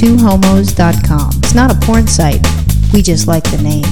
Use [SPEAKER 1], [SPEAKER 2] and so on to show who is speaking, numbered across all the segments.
[SPEAKER 1] twohomos.com. It's not a porn site. We just like the name.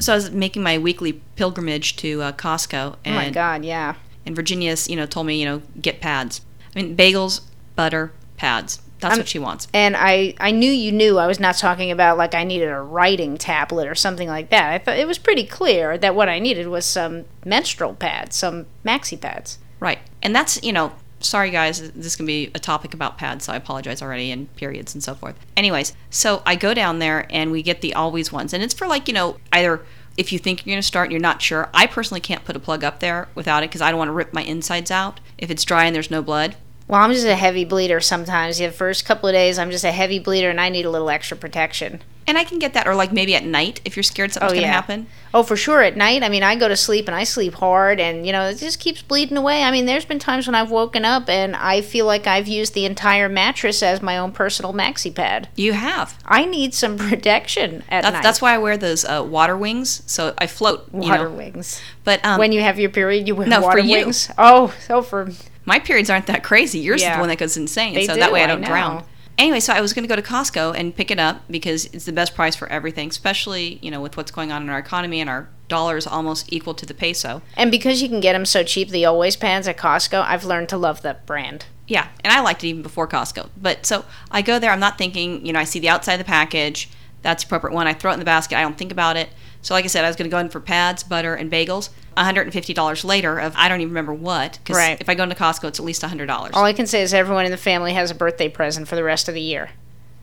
[SPEAKER 2] So I was making my weekly pilgrimage to uh, Costco,
[SPEAKER 3] Oh
[SPEAKER 2] and
[SPEAKER 3] my God, yeah.
[SPEAKER 2] and Virginia's, you know, told me, you know, get pads. I mean, bagels, butter, pads. That's
[SPEAKER 3] I'm-
[SPEAKER 2] what she wants.
[SPEAKER 3] And I, I knew you knew I was not talking about like I needed a writing tablet or something like that. I thought it was pretty clear that what I needed was some menstrual pads, some maxi pads.
[SPEAKER 2] Right. And that's, you know, sorry guys, this can be a topic about pads, so I apologize already, and periods and so forth. Anyways, so I go down there and we get the always ones. And it's for like, you know, either if you think you're going to start and you're not sure. I personally can't put a plug up there without it because I don't want to rip my insides out if it's dry and there's no blood.
[SPEAKER 3] Well, I'm just a heavy bleeder sometimes. The first couple of days, I'm just a heavy bleeder and I need a little extra protection.
[SPEAKER 2] And I can get that, or like maybe at night if you're scared something's
[SPEAKER 3] Oh,
[SPEAKER 2] going to happen.
[SPEAKER 3] Oh, for sure. At night, I mean, I go to sleep and I sleep hard, and you know, it just keeps bleeding away. I mean, there's been times when I've woken up and I feel like I've used the entire mattress as my own personal maxi pad.
[SPEAKER 2] You have.
[SPEAKER 3] I need some protection at
[SPEAKER 2] That's,
[SPEAKER 3] night.
[SPEAKER 2] that's why I wear those uh, water wings, so I float. You
[SPEAKER 3] water
[SPEAKER 2] know.
[SPEAKER 3] wings.
[SPEAKER 2] But um,
[SPEAKER 3] when you have your period, you wear
[SPEAKER 2] No, for
[SPEAKER 3] water
[SPEAKER 2] you.
[SPEAKER 3] wings. Oh, so for
[SPEAKER 2] my periods aren't that crazy. Yours is the one that goes insane,
[SPEAKER 3] They
[SPEAKER 2] so that way I
[SPEAKER 3] I
[SPEAKER 2] don't
[SPEAKER 3] know.
[SPEAKER 2] drown. Anyway, so I was going to go to Costco and pick it up because it's the best price for everything, especially you know with what's going on in our economy and our dollar is almost equal to the peso.
[SPEAKER 3] and because you can get them so cheap, the always pads at Costco. I've learned to love that brand.
[SPEAKER 2] Yeah, and I liked it even before Costco. But so I go there, I'm not thinking, you know, I see the outside of the package, that's the appropriate one. I throw it in the basket, I don't think about it. So like I said, I was going to go in for pads, butter, and bagels. $150 later of I don't even remember what. Because
[SPEAKER 3] Right.
[SPEAKER 2] if I go into Costco, it's at least $100.
[SPEAKER 3] All I can say is everyone in the family has a birthday present for the rest of the year.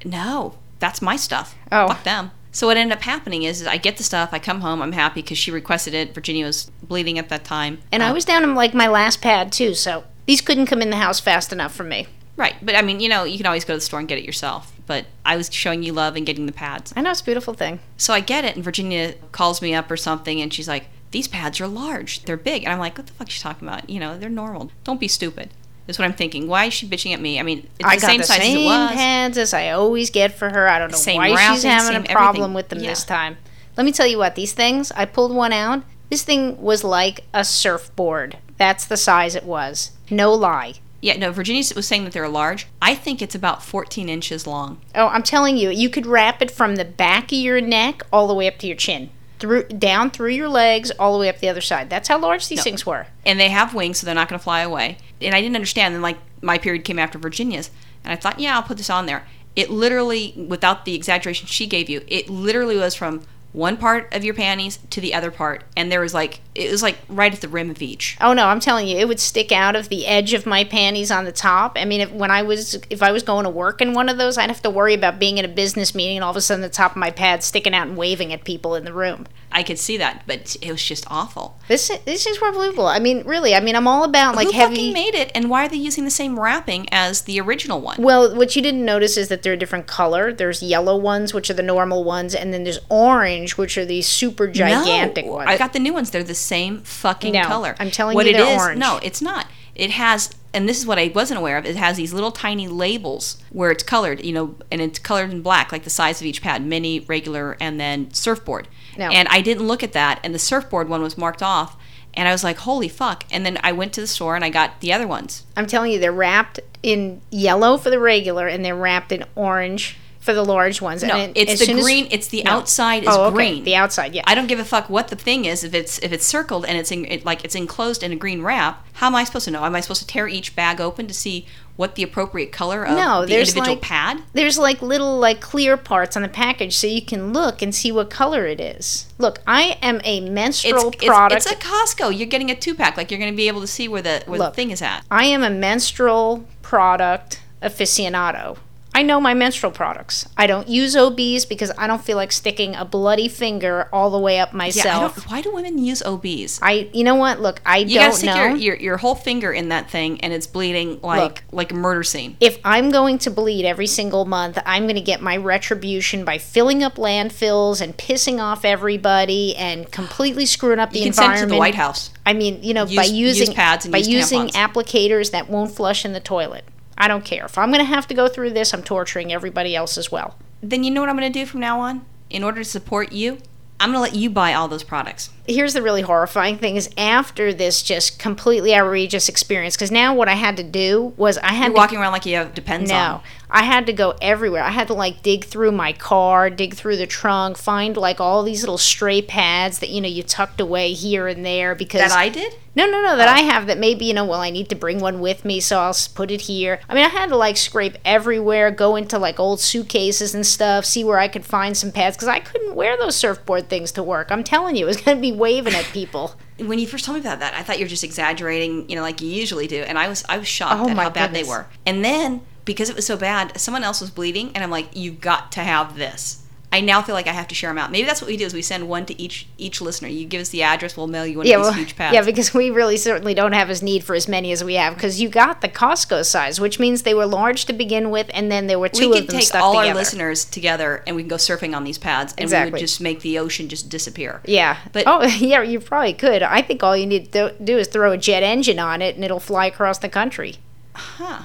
[SPEAKER 2] No, that's my stuff.
[SPEAKER 3] Oh.
[SPEAKER 2] Fuck them. So what ended up happening is, is I get the stuff, I come home, I'm happy because she requested it. Virginia was bleeding at that time.
[SPEAKER 3] And I
[SPEAKER 2] Um,
[SPEAKER 3] was down in like my last pad too, so these couldn't come in the house fast enough for me.
[SPEAKER 2] Right, but I mean, you know, you can always go to the store and get it yourself. But I was showing you love and getting the pads.
[SPEAKER 3] I know it's a beautiful thing.
[SPEAKER 2] So I get it, and Virginia calls me up or something, and she's like, "These pads are large. They're big." And I'm like, "What the fuck is she talking about? You know, they're normal. Don't be stupid." Is what I'm thinking. Why is she bitching at me? I mean, it's
[SPEAKER 3] I
[SPEAKER 2] the
[SPEAKER 3] got
[SPEAKER 2] same
[SPEAKER 3] the
[SPEAKER 2] size
[SPEAKER 3] same
[SPEAKER 2] as it was.
[SPEAKER 3] pads as I always get for her. I don't know
[SPEAKER 2] Same
[SPEAKER 3] why she's having a problem
[SPEAKER 2] everything.
[SPEAKER 3] with them
[SPEAKER 2] Yeah.
[SPEAKER 3] this time. Let me tell you what, these things, I pulled one out. This thing was like a surfboard. That's the size it was. No lie.
[SPEAKER 2] Yeah, no. Virginia was saying that they're large. I think it's about 14 inches long.
[SPEAKER 3] Oh, I'm telling you, you could wrap it from the back of your neck all the way up to your chin. Through down through your legs all the way up the other side. That's how large these
[SPEAKER 2] No.
[SPEAKER 3] things were.
[SPEAKER 2] and they have wings, so they're not going to fly away. And I didn't understand. And like my period came after Virginia's, and I thought, yeah, I'll put this on there. It literally, without the exaggeration she gave you, it literally was from one part of your panties to the other part, and there was like it was like right at the rim of each.
[SPEAKER 3] Oh no, I'm telling you, it would stick out of the edge of my panties on the top. I mean, if when I was if I was going to work in one of those, I'd have to worry about being in a business meeting and all of a sudden the top of my pad sticking out and waving at people in the room.
[SPEAKER 2] I could see that, but it was just awful.
[SPEAKER 3] This this is unbelievable. I mean, really, I mean, I'm all about like
[SPEAKER 2] Who
[SPEAKER 3] heavy.
[SPEAKER 2] fucking made it, and why are they using the same wrapping as the original one?
[SPEAKER 3] well, what you didn't notice is that they're a different color. There's yellow ones, which are the normal ones, and then there's orange, which are these super gigantic
[SPEAKER 2] no,
[SPEAKER 3] ones.
[SPEAKER 2] I got the new ones. They're the same fucking
[SPEAKER 3] No,
[SPEAKER 2] color.
[SPEAKER 3] I'm telling
[SPEAKER 2] what
[SPEAKER 3] you
[SPEAKER 2] it
[SPEAKER 3] they're orange.
[SPEAKER 2] No, it's not. It has, and this is what I wasn't aware of. It has these little tiny labels where it's colored, you know, and it's colored in black, like the size of each pad, mini, regular, and then surfboard.
[SPEAKER 3] No.
[SPEAKER 2] And I didn't look at that, and the surfboard one was marked off, and I was like, holy fuck! And then I went to the store and I got the other ones.
[SPEAKER 3] I'm telling you, they're wrapped in yellow for the regular, and they're wrapped in orange for the large ones.
[SPEAKER 2] No,
[SPEAKER 3] and
[SPEAKER 2] it's the green. it's the
[SPEAKER 3] No.
[SPEAKER 2] outside is
[SPEAKER 3] oh, okay.
[SPEAKER 2] green.
[SPEAKER 3] The outside, yeah.
[SPEAKER 2] I don't give a fuck what the thing is. If it's if it's circled and it's in, it, like it's enclosed in a green wrap, how am I supposed to know? Am I supposed to tear each bag open to see what the appropriate color of
[SPEAKER 3] No,
[SPEAKER 2] the individual
[SPEAKER 3] like-
[SPEAKER 2] pad?
[SPEAKER 3] There's like little like clear parts on the package, so you can look and see what color it is. Look, I am a menstrual
[SPEAKER 2] it's
[SPEAKER 3] product.
[SPEAKER 2] it's a Costco. You're getting a two pack. Like you're going to be able to see where the where
[SPEAKER 3] Look.
[SPEAKER 2] the thing is at.
[SPEAKER 3] I am a menstrual product aficionado. I know my menstrual products. I don't use OBs because I don't feel like sticking a bloody finger all the way up
[SPEAKER 2] Yeah, I
[SPEAKER 3] myself.
[SPEAKER 2] don't, why do women use OBs?
[SPEAKER 3] I, you know what? Look, I
[SPEAKER 2] You
[SPEAKER 3] don't
[SPEAKER 2] stick
[SPEAKER 3] know.
[SPEAKER 2] your, your your whole finger in that thing and it's bleeding like
[SPEAKER 3] Look.
[SPEAKER 2] like a murder scene.
[SPEAKER 3] if I'm going to bleed every single month, I'm going to get my retribution by filling up landfills and pissing off everybody and completely screwing up the
[SPEAKER 2] You can send
[SPEAKER 3] environment.
[SPEAKER 2] to the White House.
[SPEAKER 3] I mean, you know, by
[SPEAKER 2] Use- use
[SPEAKER 3] using
[SPEAKER 2] pads and
[SPEAKER 3] by
[SPEAKER 2] use
[SPEAKER 3] using
[SPEAKER 2] tampons.
[SPEAKER 3] applicators that won't flush in the toilet. I don't care. If I'm going to have to go through this, I'm torturing everybody else as well.
[SPEAKER 2] Then you know what I'm going to do from now on? In order to support you, I'm going to let you buy all those products.
[SPEAKER 3] Here's the really horrifying thing is after this just completely outrageous experience cuz now what I had to do was I had
[SPEAKER 2] You're
[SPEAKER 3] to
[SPEAKER 2] walking around like you have depends
[SPEAKER 3] No,
[SPEAKER 2] on.
[SPEAKER 3] I had to go everywhere. I had to like dig through my car, dig through the trunk, find like all these little stray pads that you know you tucked away here and there because
[SPEAKER 2] That I did?
[SPEAKER 3] no, no, no, that oh. I have that maybe, you know, well, I need to bring one with me, so I'll put it here. I mean, I had to like scrape everywhere, go into like old suitcases and stuff, see where I could find some pads, because I couldn't wear those surfboard things to work. I'm telling you, it was going to be waving at people.
[SPEAKER 2] When you first told me about that, I thought you were just exaggerating, you know, like you usually do. And I was I was shocked
[SPEAKER 3] Oh
[SPEAKER 2] at how bad they were. And then because it was so bad, someone else was bleeding and I'm like, "You've got to have this. I now feel like I have to share them out. Maybe that's what we do is we send one to each each listener. You give us the address, we'll mail you one
[SPEAKER 3] Yeah,
[SPEAKER 2] of these
[SPEAKER 3] well,
[SPEAKER 2] huge pads.
[SPEAKER 3] yeah, because we really certainly don't have as need for as many as we have, because you got the Costco size, which means they were large to begin with, and then there were two
[SPEAKER 2] we
[SPEAKER 3] of
[SPEAKER 2] could
[SPEAKER 3] them
[SPEAKER 2] take all our listeners together and we can go surfing on these pads and we
[SPEAKER 3] Exactly.
[SPEAKER 2] would just make the ocean just disappear.
[SPEAKER 3] Yeah.
[SPEAKER 2] But-
[SPEAKER 3] oh, yeah, you probably could. I think all you need to do is throw a jet engine on it, and it'll fly across the country.
[SPEAKER 2] Huh.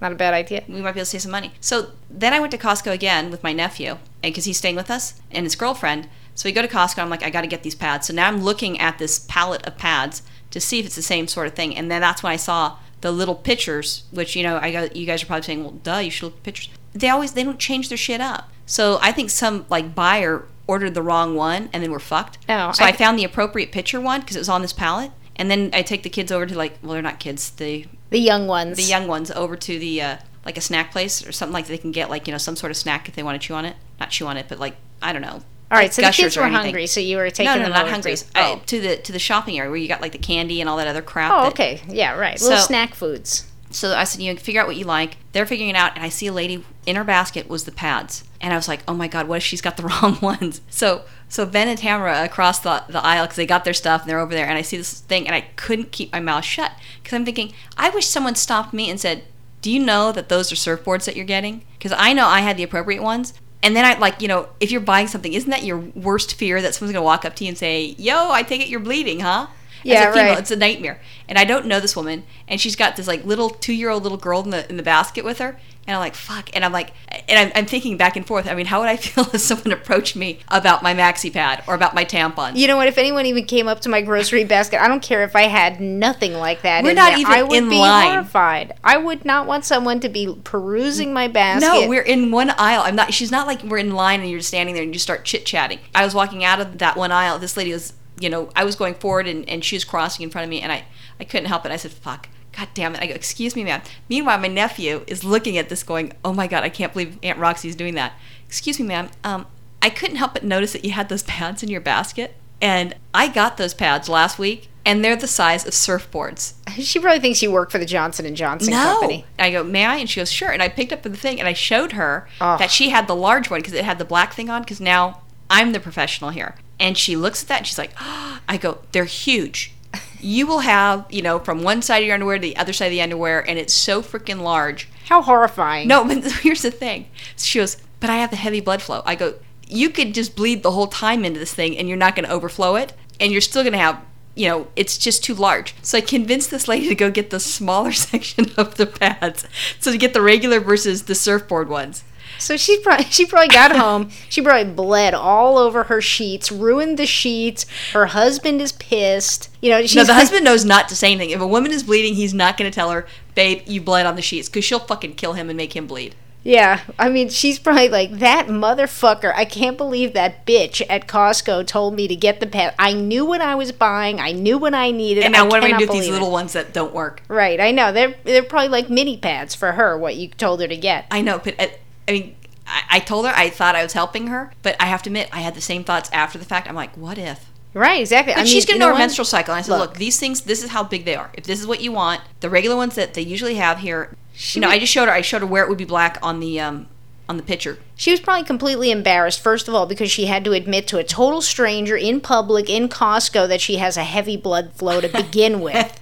[SPEAKER 3] Not a bad idea.
[SPEAKER 2] we might be able to save some money. So then I went to Costco again with my nephew, and because he's staying with us and his girlfriend. So we go to Costco. I'm like, I got to get these pads. So now I'm looking at this pallet of pads to see if it's the same sort of thing. And then that's when I saw the little pictures, which you know, I got you guys are probably saying, well, duh, you should look at pictures. They always they don't change their shit up. So I think some like buyer ordered the wrong one and then we're fucked.
[SPEAKER 3] Oh,
[SPEAKER 2] so
[SPEAKER 3] I
[SPEAKER 2] I, found the appropriate picture one because it was on this pallet. And then I take the kids over to like, well, they're not kids. The
[SPEAKER 3] The young ones.
[SPEAKER 2] the young ones over to the uh, like a snack place or something like they can get like you know some sort of snack if they want to chew on it not chew on it but like i don't know
[SPEAKER 3] All right, so the kids were hungry, so you were taking
[SPEAKER 2] no no
[SPEAKER 3] them
[SPEAKER 2] not hungry
[SPEAKER 3] To,
[SPEAKER 2] I-
[SPEAKER 3] oh.
[SPEAKER 2] to the to the shopping area where you got like the candy and all that other crap
[SPEAKER 3] oh,
[SPEAKER 2] that-
[SPEAKER 3] okay. Yeah, right. Little
[SPEAKER 2] So-
[SPEAKER 3] snack foods.
[SPEAKER 2] so i said you know figure out what you like they're figuring it out and i see a lady in her basket was the pads and i was like oh my god what if she's got the wrong ones? So so ben and tamara across the, the aisle because they got their stuff and they're over there and i see this thing and i couldn't keep my mouth shut because i'm thinking i wish someone stopped me and said do you know that those are surfboards that you're getting? Because i know i had the appropriate ones. And then I like, you know, if you're buying something, isn't that your worst fear that someone's gonna walk up to you and say, "Yo, I take it you're bleeding, huh?" As
[SPEAKER 3] Yeah,
[SPEAKER 2] a female,
[SPEAKER 3] right.
[SPEAKER 2] It's a nightmare. And I don't know this woman, and she's got this like little two year old little girl in the in the basket with her. And I'm like, fuck. And I'm like, and I'm, I'm thinking back and forth. I mean, how would I feel if someone approached me about my maxi pad or about my tampon?
[SPEAKER 3] You know what? If anyone even came up to my grocery basket, I don't care if I had nothing like that.
[SPEAKER 2] We're not
[SPEAKER 3] there,
[SPEAKER 2] even
[SPEAKER 3] I would
[SPEAKER 2] in
[SPEAKER 3] be
[SPEAKER 2] line.
[SPEAKER 3] horrified. I would not want someone to be perusing my basket.
[SPEAKER 2] No, we're in one aisle. I'm not. She's not like we're in line and you're just standing there and you start chit chatting. I was walking out of that one aisle. This lady was, you know, I was going forward and, and she was crossing in front of me, and I, I couldn't help it. I said, "Fuck, god damn it!" I go, "Excuse me, ma'am." Meanwhile, my nephew is looking at this, going, "Oh my god, I can't believe Aunt Roxy's doing that." Excuse me, ma'am. Um, I couldn't help but notice that you had those pads in your basket, and I got those pads last week, and they're the size of surfboards.
[SPEAKER 3] She probably thinks you work for the Johnson and Johnson company.
[SPEAKER 2] I go, may I? And she goes, sure. And I picked up the thing and I showed her
[SPEAKER 3] Ugh.
[SPEAKER 2] that she had the large one because it had the black thing on. Because now I'm the professional here. And she looks at that and she's like, I go, they're huge. You will have, you know, from one side of your underwear to the other side of the underwear, and it's so freaking large.
[SPEAKER 3] How horrifying!
[SPEAKER 2] No, but here's the thing. She goes, but I have the heavy blood flow. I go, you could just bleed the whole time into this thing, and you're not going to overflow it, and you're still going to have, you know, it's just too large. So I convinced this lady to go get the smaller section of the pads, so to get the regular versus the surfboard ones.
[SPEAKER 3] So she probably she probably got home. She probably bled all over her sheets, ruined the sheets. Her husband is pissed. You know, she's
[SPEAKER 2] no, the husband knows not to say anything. If a woman is bleeding, he's not going to tell her, "Babe, you bled on the sheets," because she'll fucking kill him and make him bleed.
[SPEAKER 3] Yeah, I mean, she's probably like that motherfucker. I can't believe that bitch at Costco told me to get the pad. I knew what I was buying. I knew what I needed.
[SPEAKER 2] And now,
[SPEAKER 3] I
[SPEAKER 2] what am I to do with these
[SPEAKER 3] it.
[SPEAKER 2] little ones that don't work?
[SPEAKER 3] Right, I know they're they're probably like mini pads for her. What you told her to get.
[SPEAKER 2] I know, but I, I mean, I, I told her I thought I was helping her, but I have to admit, I had the same thoughts after the fact. I'm like, what if?
[SPEAKER 3] Right, exactly.
[SPEAKER 2] But
[SPEAKER 3] I
[SPEAKER 2] she's
[SPEAKER 3] mean,
[SPEAKER 2] going to know her
[SPEAKER 3] what?
[SPEAKER 2] menstrual cycle. And I said,
[SPEAKER 3] Look.
[SPEAKER 2] look. these things, this is how big they are. If this is what you want, the regular ones that they usually have here, you know,
[SPEAKER 3] would-
[SPEAKER 2] I just showed her. I showed her where it would be black on the um on the picture.
[SPEAKER 3] She was probably completely embarrassed, first of all, because she had to admit to a total stranger in public in Costco that she has a heavy blood flow to begin with.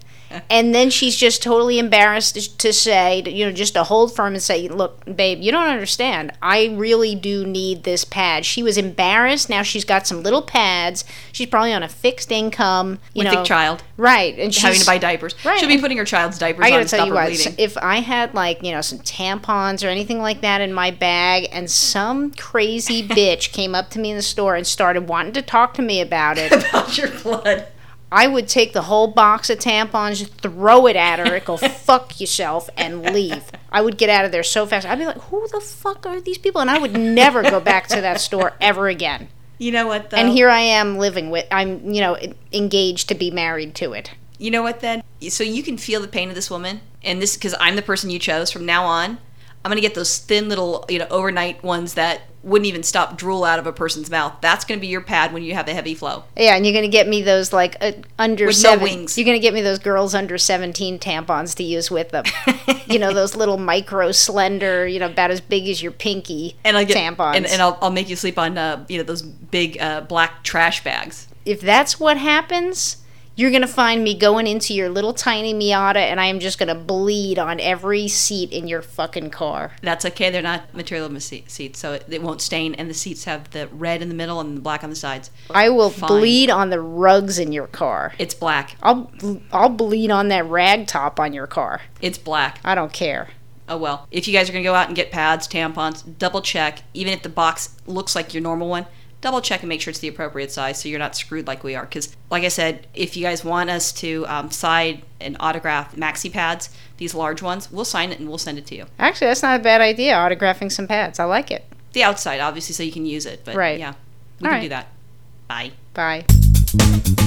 [SPEAKER 3] And then she's just totally embarrassed to say, you know, just to hold firm and say, look, babe, you don't understand. I really do need this pad. She was embarrassed. Now she's got some little pads. She's probably on a fixed income. You
[SPEAKER 2] With
[SPEAKER 3] know,
[SPEAKER 2] a child
[SPEAKER 3] Right. And she's
[SPEAKER 2] having to buy diapers.
[SPEAKER 3] Right.
[SPEAKER 2] She'll be putting her child's diapers
[SPEAKER 3] I gotta
[SPEAKER 2] to
[SPEAKER 3] tell you what,
[SPEAKER 2] bleeding.
[SPEAKER 3] if I had like, you know, some tampons or anything like that in my bag and some crazy bitch came up to me in the store and started wanting to talk to me about it,
[SPEAKER 2] about your blood.
[SPEAKER 3] I would take the whole box of tampons, throw it at her, go fuck yourself and leave. I would get out of there so fast. I'd be like, "Who the fuck are these people?" And I would never go back to that store ever again.
[SPEAKER 2] You know what though?
[SPEAKER 3] And here I am living with. I'm you know engaged to be married to it.
[SPEAKER 2] You know what then? So you can feel the pain of this woman, and this because I'm the person you chose. From now on, I'm gonna get those thin little, you know, overnight ones that wouldn't even stop drool out of a person's mouth. That's gonna be your pad when you have a heavy flow.
[SPEAKER 3] Yeah, and you're gonna get me those like uh, under
[SPEAKER 2] With no wings.
[SPEAKER 3] You're gonna get me those girls under 17 tampons to use with them. you know those little micro slender, you know, about as big as your pinky
[SPEAKER 2] And I get
[SPEAKER 3] tampons.
[SPEAKER 2] and, and I'll, I'll make you sleep on, uh, you know, those big uh, black trash bags.
[SPEAKER 3] if that's what happens, you're gonna find me going into your little tiny Miata, and I am just gonna bleed on every seat in your fucking car.
[SPEAKER 2] That's okay. They're not material seats, so it, it won't stain. And the seats have the red in the middle and the black on the sides.
[SPEAKER 3] I will
[SPEAKER 2] Fine.
[SPEAKER 3] bleed on the rugs in your car.
[SPEAKER 2] It's black.
[SPEAKER 3] I'll I'll bleed on that rag top on your car.
[SPEAKER 2] It's black.
[SPEAKER 3] I don't care.
[SPEAKER 2] Oh well. If you guys are gonna go out and get pads, tampons, double check. Even if the box looks like your normal one, double check and make sure it's the appropriate size, so you're not screwed like we are. Because, like I said, if you guys want us to um, side and autograph maxi pads, these large ones, we'll sign it and we'll send it to you.
[SPEAKER 3] Actually, that's not a bad idea. Autographing some pads. I like it.
[SPEAKER 2] The outside, obviously, so you can use it. But
[SPEAKER 3] Right.
[SPEAKER 2] yeah, we
[SPEAKER 3] All
[SPEAKER 2] can
[SPEAKER 3] right.
[SPEAKER 2] do that. Bye.
[SPEAKER 3] Bye.